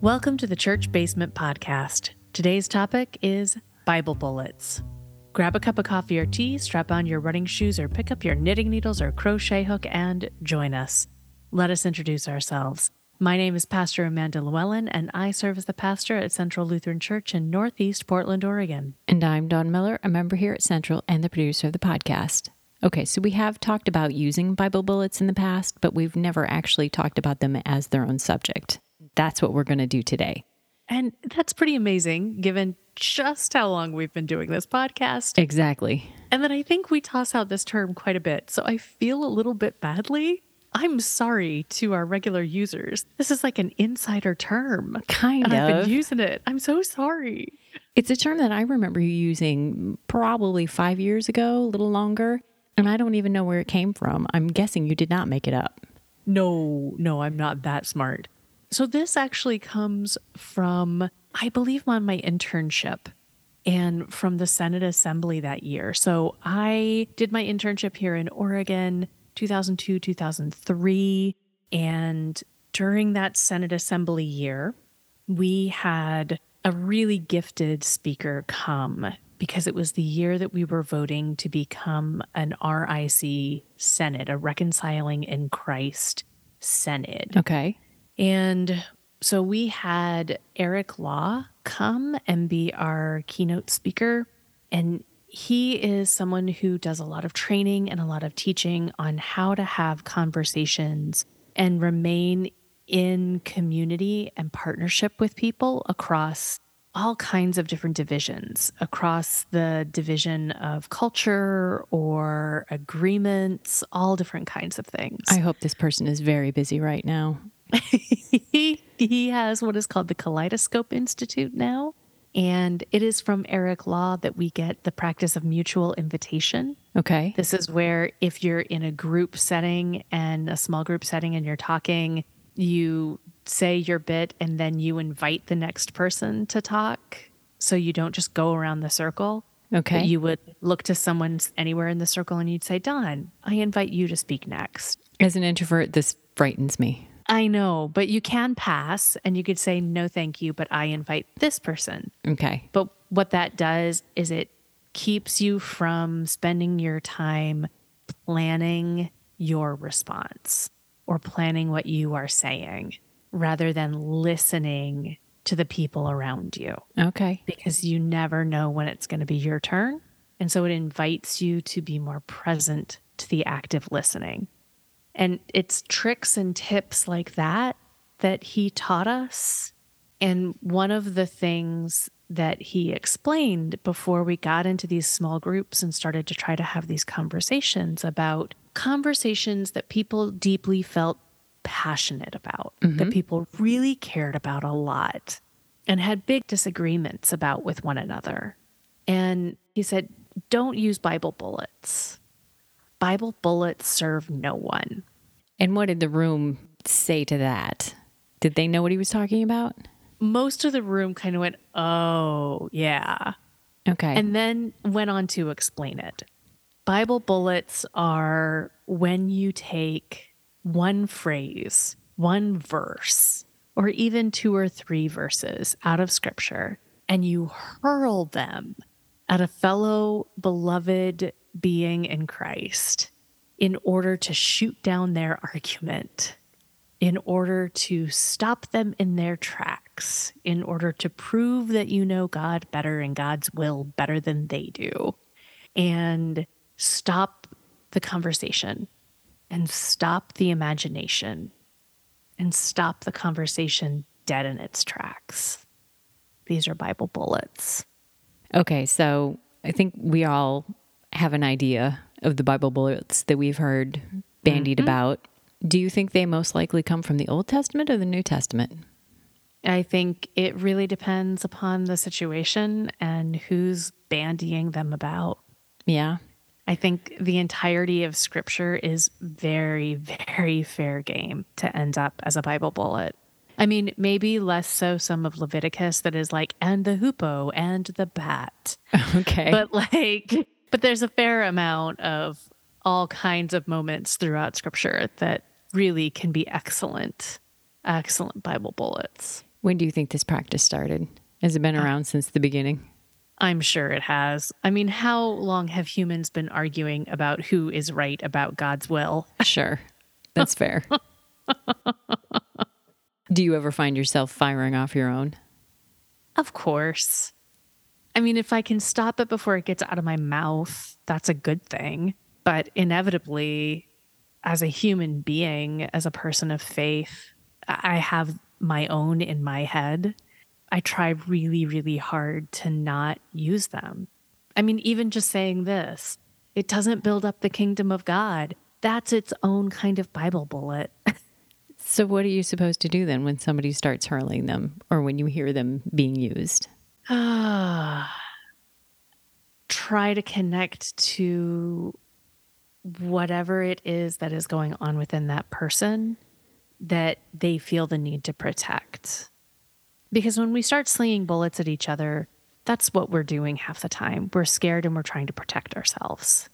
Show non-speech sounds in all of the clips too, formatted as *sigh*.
Welcome to the Church Basement Podcast. Today's topic is Bible bullets. Grab a cup of coffee or tea, strap on your running shoes, or pick up your knitting needles or crochet hook and join us. Let us introduce ourselves. My name is Pastor Amanda Llewellyn, and I serve as the pastor at Central Lutheran Church in Northeast Portland, Oregon. And I'm Don Miller, a member here at Central and the producer of the podcast. Okay, so we have talked about using Bible bullets in the past, but we've never actually talked about them as their own subject. That's what we're going to do today. And that's pretty amazing given just how long we've been doing this podcast. Exactly. And then I think we toss out this term quite a bit. So I feel a little bit badly. I'm sorry to our regular users. This is like an insider term. Kind and of. I've been using it. I'm so sorry. It's a term that I remember using probably five years ago, a little longer. And I don't even know where it came from. I'm guessing you did not make it up. No, no, I'm not that smart. So this actually comes from, I believe, on my internship and from the Synod Assembly that year. So I did my internship here in Oregon, 2002, 2003. And during that Synod Assembly year, we had a really gifted speaker come because it was the year that we were voting to become an RIC Synod, a Reconciling in Christ Synod. Okay. And so we had Eric Law come and be our keynote speaker. And he is someone who does a lot of training and a lot of teaching on how to have conversations and remain in community and partnership with people across all kinds of different divisions across the division of culture or agreements, all different kinds of things. I hope this person is very busy right now. He, *laughs* he has what is called the Kaleidoscope Institute now. And it is from Eric Law that we get the practice of mutual invitation. Okay. This is where if you're in a group setting and a small group setting and you're talking, you say your bit and then you invite the next person to talk. So you don't just go around the circle. Okay. You would look to someone anywhere in the circle and you'd say, Don, I invite you to speak next. As an introvert, this frightens me. I know, but you can pass and you could say, no, thank you, but I invite this person. Okay. But what that does is it keeps you from spending your time planning your response or planning what you are saying rather than listening to the people around you Okay. because you never know when it's going to be your turn. And so it invites you to be more present to the active listening. And it's tricks and tips like that that he taught us. And one of the things that he explained before we got into these small groups and started to try to have these conversations about conversations that people deeply felt passionate about, that mm-hmm. people really cared about a lot and had big disagreements about with one another. And he said, don't use Bible bullets. Bible bullets serve no one. And what did the room say to that? Did they know what he was talking about? Most of the room kind of went, oh, yeah. Okay. And then went on to explain it. Bible bullets are when you take one phrase, one verse, or even two or three verses out of scripture and you hurl them at a fellow beloved being in Christ in order to shoot down their argument, in order to stop them in their tracks, in order to prove that you know God better and God's will better than they do, and stop the conversation and stop the imagination and stop the conversation dead in its tracks. These are Bible bullets. okay. So I think we all have an idea of the Bible bullets that we've heard bandied mm-hmm. about. Do you think they most likely come from the Old Testament or the New Testament? I think it really depends upon the situation and who's bandying them about. Yeah. I think the entirety of scripture is very, *laughs* very fair game to end up as a Bible bullet. I mean, maybe less so some of Leviticus that is like, and the hoopoe and the bat. *laughs* Okay. But like, but there's a fair amount of all kinds of moments throughout scripture that really can be excellent, excellent Bible bullets. When do you think this practice started? Has it been uh, around since the beginning? I'm sure it has. I mean, how long have humans been arguing about who is right about God's will? *laughs* Sure. That's fair. *laughs* do you ever find yourself firing off your own? Of course. I mean, if I can stop it before it gets out of my mouth, that's a good thing. But inevitably, as a human being, as a person of faith, I have my own in my head. I try really, really hard to not use them. I mean, even just saying this, it doesn't build up the kingdom of God. That's its own kind of Bible bullet. *laughs* so, what are you supposed to do then when somebody starts hurling them or when you hear them being used? *sighs* try to connect to whatever it is that is going on within that person that they feel the need to protect. Because when we start slinging bullets at each other, that's what we're doing half the time. We're scared and we're trying to protect ourselves.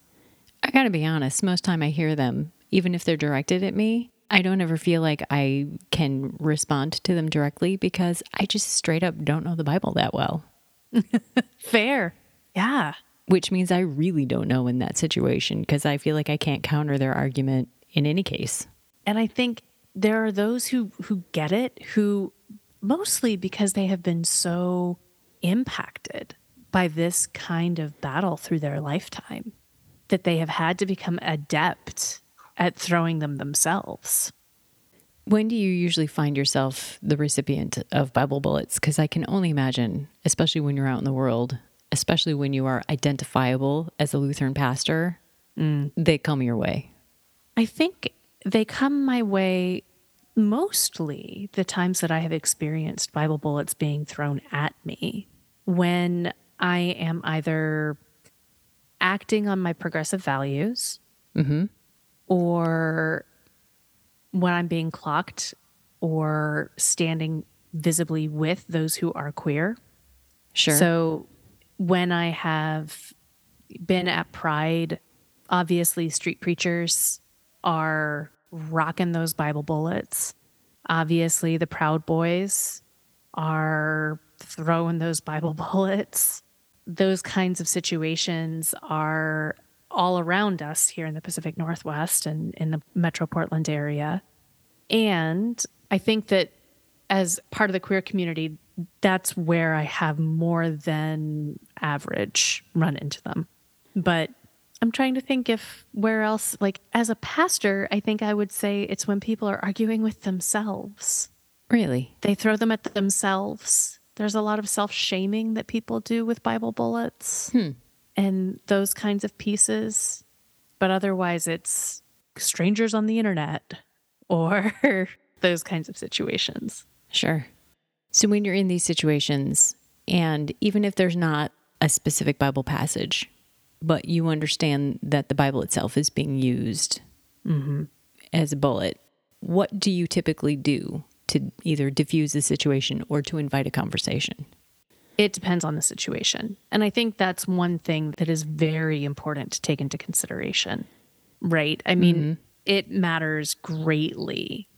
I got to be honest, most time I hear them, even if they're directed at me, I don't ever feel like I can respond to them directly because I just straight up don't know the Bible that well. *laughs* Fair. Yeah. Which means I really don't know in that situation because I feel like I can't counter their argument in any case. And I think there are those who who get it who mostly because they have been so impacted by this kind of battle through their lifetime that they have had to become adept at throwing them themselves. When do you usually find yourself the recipient of Bible bullets? Because I can only imagine, especially when you're out in the world, especially when you are identifiable as a Lutheran pastor, mm. they come your way. I think they come my way mostly the times that I have experienced Bible bullets being thrown at me when I am either acting on my progressive values mm-hmm. Or when I'm being clocked or standing visibly with those who are queer. Sure. So when I have been at Pride, obviously street preachers are rocking those Bible bullets. Obviously, the Proud Boys are throwing those Bible *laughs* bullets. Those kinds of situations are all around us here in the Pacific Northwest and in the Metro Portland area. And I think that as part of the queer community, that's where I have more than average run into them. But I'm trying to think if where else, like as a pastor, I think I would say it's when people are arguing with themselves. Really? They throw them at themselves. There's a lot of self shaming that people do with Bible bullets. Hmm and those kinds of pieces. But otherwise, it's strangers on the internet or *laughs* those kinds of situations. Sure. So, when you're in these situations, and even if there's not a specific Bible passage, but you understand that the Bible itself is being used mm-hmm. as a bullet, what do you typically do to either diffuse the situation or to invite a conversation? It depends on the situation. And I think that's one thing that is very important to take into consideration, right? I mean, mm-hmm. it matters greatly.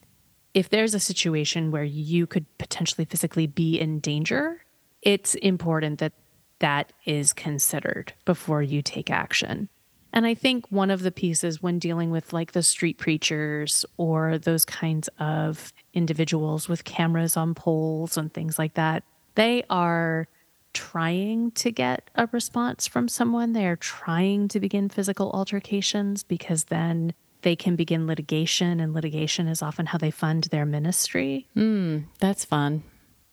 If there's a situation where you could potentially physically be in danger, it's important that that is considered before you take action. And I think one of the pieces when dealing with like the street preachers or those kinds of individuals with cameras on poles and things like that, they are trying to get a response from someone. They are trying to begin physical altercations because then they can begin litigation, and litigation is often how they fund their ministry. Mm, that's fun.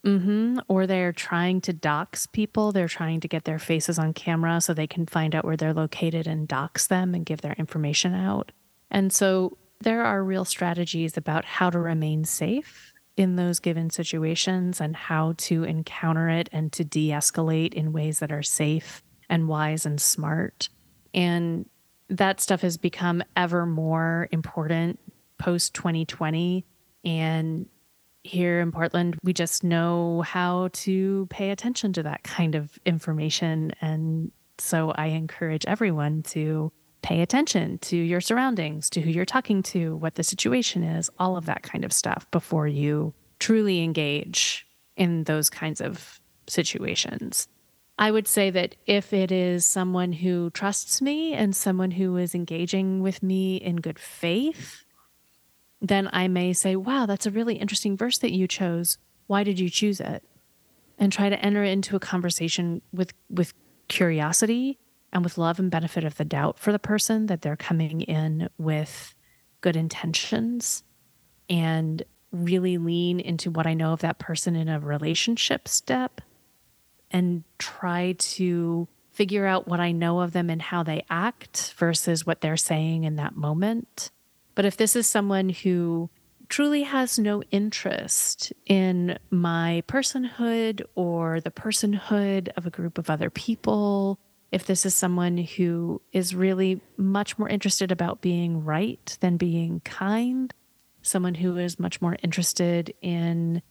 Mm-hmm. Or they're trying to dox people. They're trying to get their faces on camera so they can find out where they're located and dox them and give their information out. And so there are real strategies about how to remain safe in those given situations and how to encounter it and to de escalate in ways that are safe and wise and smart. And that stuff has become ever more important post 2020. And here in Portland, we just know how to pay attention to that kind of information. And so I encourage everyone to pay attention to your surroundings, to who you're talking to, what the situation is, all of that kind of stuff before you truly engage in those kinds of situations. I would say that if it is someone who trusts me and someone who is engaging with me in good faith, then I may say, wow, that's a really interesting verse that you chose. Why did you choose it? And try to enter into a conversation with, with curiosity and with love and benefit of the doubt for the person that they're coming in with good intentions and really lean into what I know of that person in a relationship step and try to figure out what I know of them and how they act versus what they're saying in that moment. But if this is someone who truly has no interest in my personhood or the personhood of a group of other people, if this is someone who is really much more interested about being right than being kind, someone who is much more interested in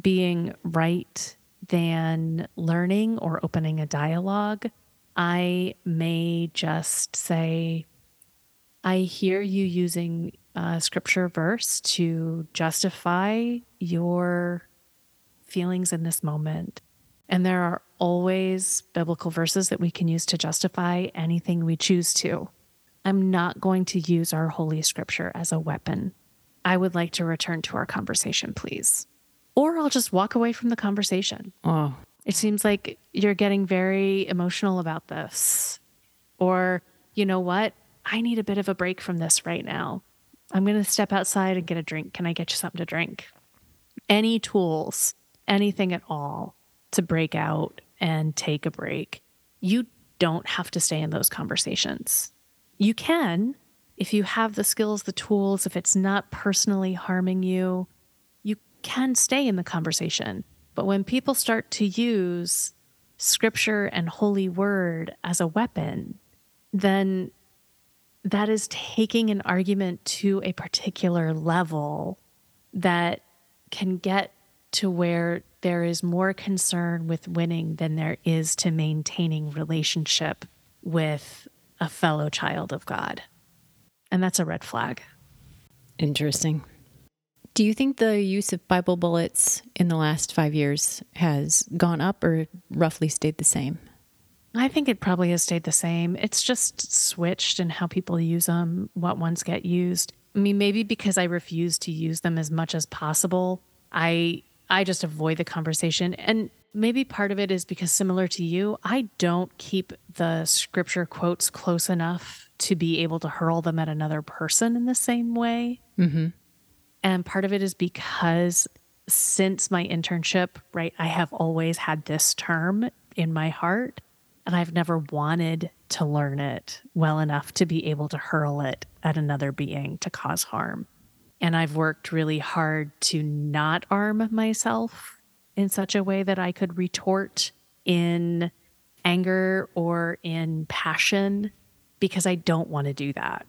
being right than learning or opening a dialogue, I may just say, I hear you using a scripture verse to justify your feelings in this moment. And there are always biblical verses that we can use to justify anything we choose to. I'm not going to use our holy scripture as a weapon. I would like to return to our conversation, please or I'll just walk away from the conversation. Oh. It seems like you're getting very emotional about this. Or, you know what? I need a bit of a break from this right now. I'm going to step outside and get a drink. Can I get you something to drink? Any tools, anything at all to break out and take a break. You don't have to stay in those conversations. You can if you have the skills, the tools, if it's not personally harming you, you can stay in the conversation. But when people start to use scripture and holy word as a weapon, then that is taking an argument to a particular level that can get to where there is more concern with winning than there is to maintaining relationship with a fellow child of God. And that's a red flag. Interesting. Do you think the use of Bible bullets in the last five years has gone up or roughly stayed the same? I think it probably has stayed the same. It's just switched in how people use them, what ones get used. I mean, maybe because I refuse to use them as much as possible, I I just avoid the conversation. And maybe part of it is because similar to you, I don't keep the scripture quotes close enough to be able to hurl them at another person in the same way. Mm-hmm. And part of it is because since my internship, right, I have always had this term in my heart and I've never wanted to learn it well enough to be able to hurl it at another being to cause harm. And I've worked really hard to not arm myself in such a way that I could retort in anger or in passion because I don't want to do that.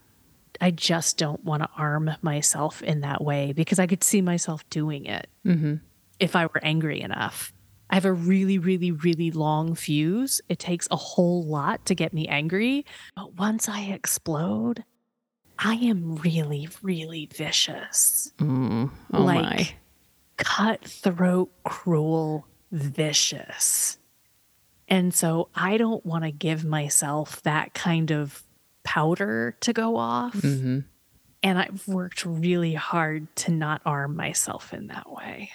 I just don't want to arm myself in that way because I could see myself doing it mm-hmm. if I were angry enough. I have a really, really, really long fuse. It takes a whole lot to get me angry. But once I explode, I am really, really vicious. Mm. Oh like my. cutthroat, cruel, vicious. And so I don't want to give myself that kind of powder to go off. Mm-hmm. And I've worked really hard to not arm myself in that way.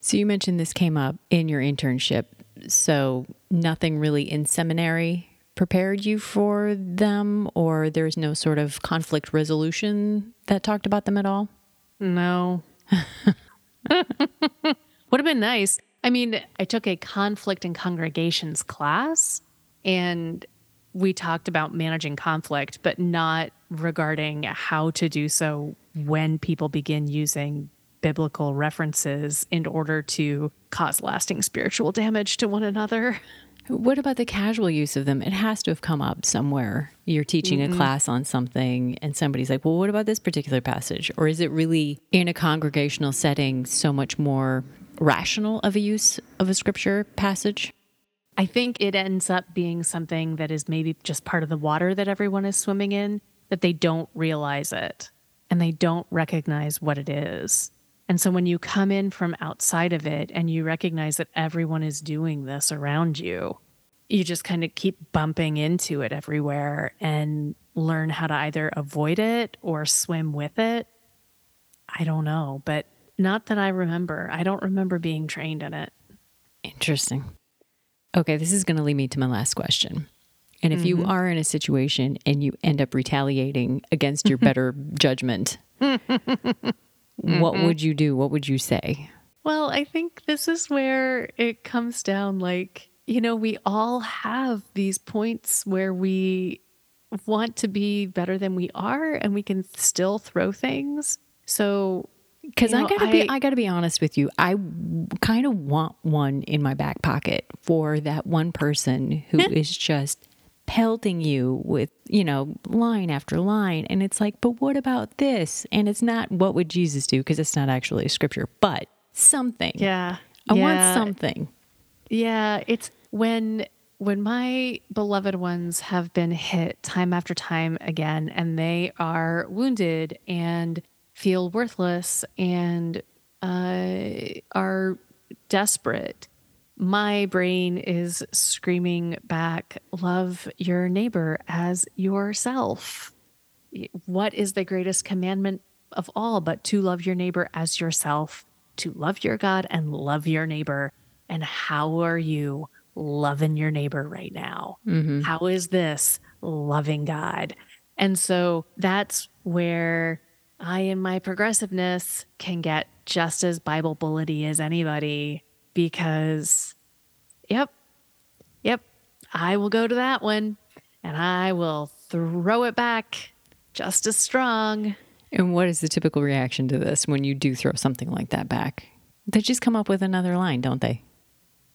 So you mentioned this came up in your internship. So nothing really in seminary prepared you for them, or there's no sort of conflict resolution that talked about them at all? No. *laughs* Would have been nice. I mean, I took a conflict in congregations class, and we talked about managing conflict, but not regarding how to do so when people begin using biblical references in order to cause lasting spiritual damage to one another. *laughs* What about the casual use of them? It has to have come up somewhere. You're teaching mm-hmm. a class on something, and somebody's like, Well, what about this particular passage? Or is it really in a congregational setting so much more rational of a use of a scripture passage? I think it ends up being something that is maybe just part of the water that everyone is swimming in, that they don't realize it and they don't recognize what it is. And so when you come in from outside of it and you recognize that everyone is doing this around you, you just kind of keep bumping into it everywhere and learn how to either avoid it or swim with it. I don't know, but not that I remember. I don't remember being trained in it. Interesting. Okay, this is going to lead me to my last question. And if mm-hmm. you are in a situation and you end up retaliating against your *laughs* better judgment, *laughs* what mm-hmm. would you do? What would you say? Well, I think this is where it comes down like, you know, we all have these points where we want to be better than we are and we can still throw things. So because I gotta I, be, I gotta be honest with you. I kind of want one in my back pocket for that one person who *laughs* is just pelting you with, you know, line after line. And it's like, but what about this? And it's not what would Jesus do? Because it's not actually a scripture, but something. Yeah. I yeah. want something. Yeah. It's when when my beloved ones have been hit time after time again and they are wounded and feel worthless and uh, are desperate my brain is screaming back, love your neighbor as yourself. What is the greatest commandment of all but to love your neighbor as yourself, to love your God and love your neighbor? And how are you loving your neighbor right now? Mm-hmm. How is this loving God? And so that's where I, in my progressiveness, can get just as Bible bullety as anybody because, yep, yep, I will go to that one and I will throw it back just as strong. And what is the typical reaction to this when you do throw something like that back? They just come up with another line, don't they?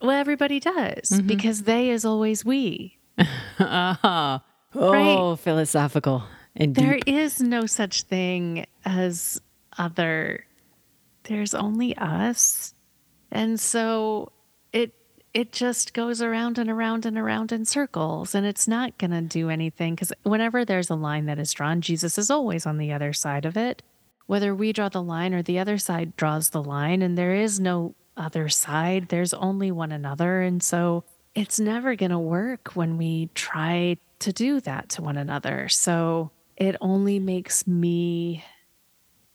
Well, everybody does mm-hmm. because they is always we. uh-huh. *laughs* Oh, right? philosophical and There deep. is no such thing as other. There's only us. And so it it just goes around and around and around in circles and it's not going to do anything cuz whenever there's a line that is drawn Jesus is always on the other side of it. Whether we draw the line or the other side draws the line and there is no other side, there's only one another and so it's never going to work when we try to do that to one another. So it only makes me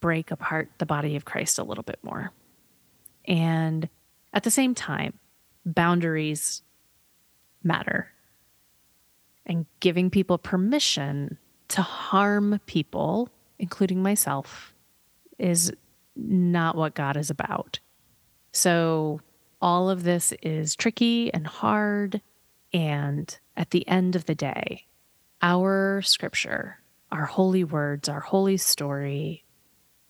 break apart the body of Christ a little bit more. And at the same time, boundaries matter. And giving people permission to harm people, including myself, is not what God is about. So, all of this is tricky and hard. And at the end of the day, our scripture, our holy words, our holy story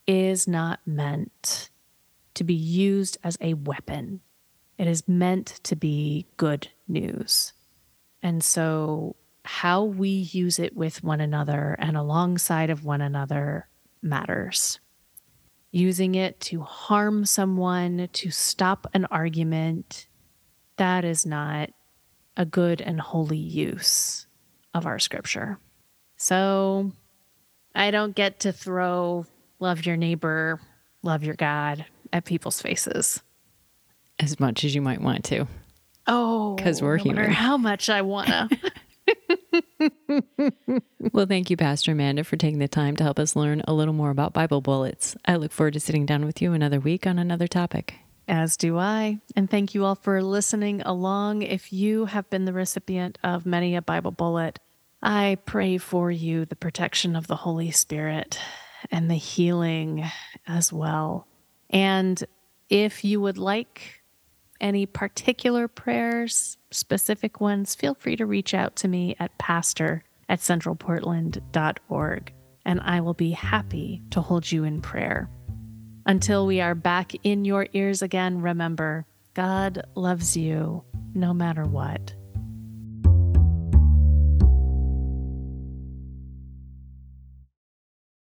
is not meant to be used as a weapon. It is meant to be good news. And so, how we use it with one another and alongside of one another matters. Using it to harm someone, to stop an argument, that is not a good and holy use of our scripture. So, I don't get to throw love your neighbor, love your God at people's faces as much as you might want to. Oh, because we're no human. How much I wanna. *laughs* well, thank you, Pastor Amanda, for taking the time to help us learn a little more about Bible bullets. I look forward to sitting down with you another week on another topic. As do I. And thank you all for listening along. If you have been the recipient of many a Bible bullet, I pray for you the protection of the Holy Spirit and the healing as well. And if you would like any particular prayers, specific ones, feel free to reach out to me at pastor at centralportland.org, and I will be happy to hold you in prayer. Until we are back in your ears again, remember God loves you no matter what.